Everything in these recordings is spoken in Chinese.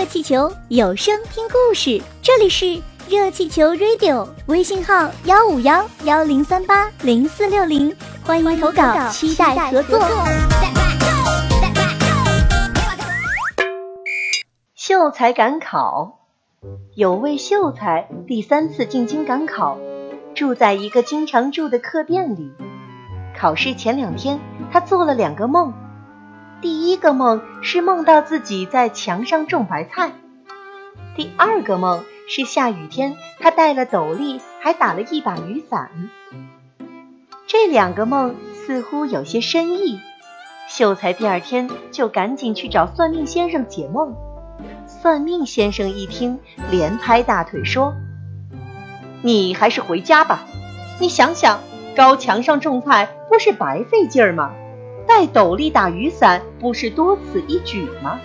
热气球有声听故事，这里是热气球 Radio，微信号幺五幺幺零三八零四六零，欢迎投稿，期待合作。秀才赶考，有位秀才第三次进京赶考，住在一个经常住的客店里。考试前两天，他做了两个梦。第一个梦是梦到自己在墙上种白菜，第二个梦是下雨天，他带了斗笠，还打了一把雨伞。这两个梦似乎有些深意，秀才第二天就赶紧去找算命先生解梦。算命先生一听，连拍大腿说：“你还是回家吧，你想想，高墙上种菜不是白费劲儿吗？”戴斗笠打雨伞不是多此一举吗？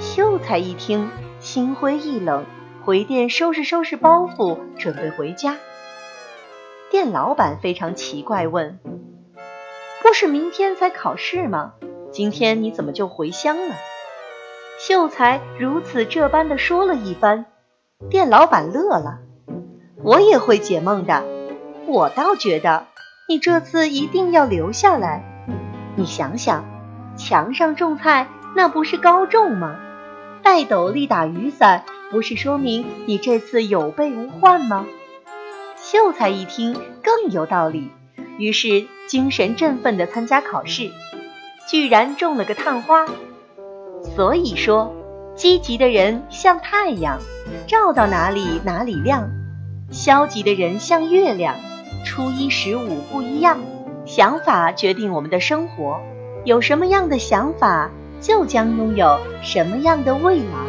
秀才一听，心灰意冷，回店收拾收拾包袱，准备回家。店老板非常奇怪，问：“不是明天才考试吗？今天你怎么就回乡了？”秀才如此这般的说了一番，店老板乐了：“我也会解梦的，我倒觉得你这次一定要留下来。”你想想，墙上种菜那不是高中吗？戴斗笠打雨伞不是说明你这次有备无患吗？秀才一听更有道理，于是精神振奋地参加考试，居然中了个探花。所以说，积极的人像太阳，照到哪里哪里亮；消极的人像月亮，初一十五不一样。想法决定我们的生活，有什么样的想法，就将拥有什么样的未来。